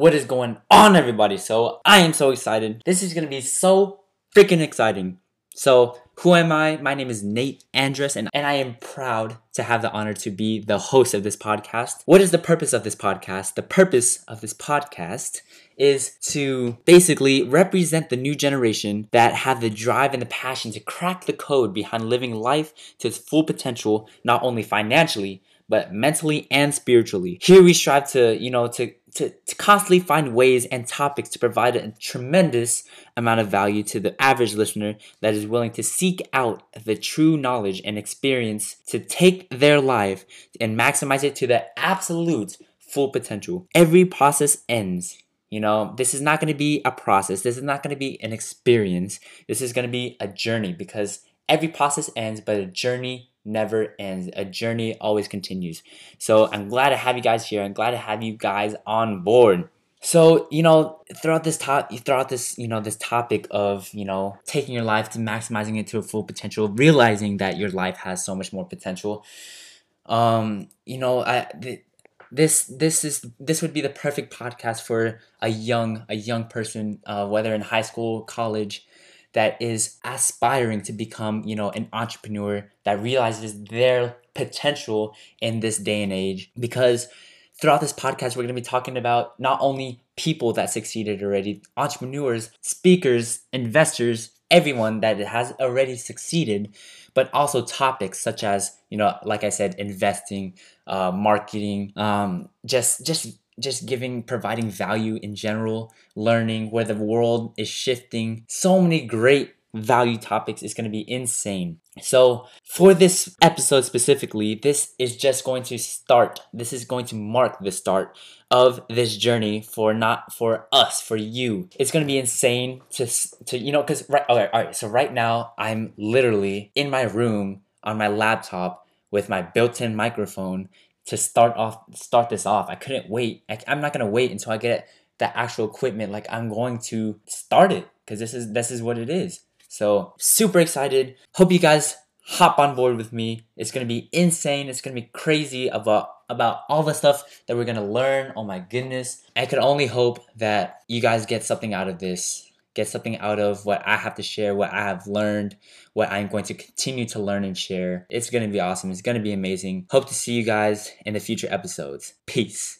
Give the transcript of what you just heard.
What is going on, everybody? So, I am so excited. This is gonna be so freaking exciting. So, who am I? My name is Nate Andrus, and, and I am proud to have the honor to be the host of this podcast. What is the purpose of this podcast? The purpose of this podcast is to basically represent the new generation that have the drive and the passion to crack the code behind living life to its full potential, not only financially, but mentally and spiritually. Here we strive to, you know, to, to, to constantly find ways and topics to provide a tremendous amount of value to the average listener that is willing to seek out the true knowledge and experience to take their life and maximize it to the absolute full potential. Every process ends. You know, this is not going to be a process. This is not going to be an experience. This is going to be a journey because every process ends, but a journey never ends. A journey always continues. So I'm glad to have you guys here. I'm glad to have you guys on board. So, you know, throughout this top throughout this, you know, this topic of, you know, taking your life to maximizing it to a full potential, realizing that your life has so much more potential. Um, you know, I th- this this is this would be the perfect podcast for a young a young person uh, whether in high school college that is aspiring to become, you know, an entrepreneur that realizes their potential in this day and age. Because throughout this podcast, we're going to be talking about not only people that succeeded already, entrepreneurs, speakers, investors, everyone that has already succeeded, but also topics such as, you know, like I said, investing, uh, marketing, um, just just just giving providing value in general learning where the world is shifting. So many great value topics is going to be insane. So for this episode specifically this is just going to start this is going to mark the start of this journey for not for us for you. It's going to be insane to to you know because right okay all right so right now i'm literally in my room on my laptop with my built-in microphone to start off start this off. I couldn't wait. I, I'm not gonna wait until I get the actual equipment. Like I'm going to start it because this is this is what it is. So super excited. Hope you guys hop on board with me. It's gonna be insane. It's gonna be crazy about about all the stuff that we're gonna learn. Oh my goodness. I could only hope that you guys get something out of this get something out of what I have to share, what I have learned, what I'm going to continue to learn and share. It's going to be awesome. It's going to be amazing. Hope to see you guys in the future episodes. Peace.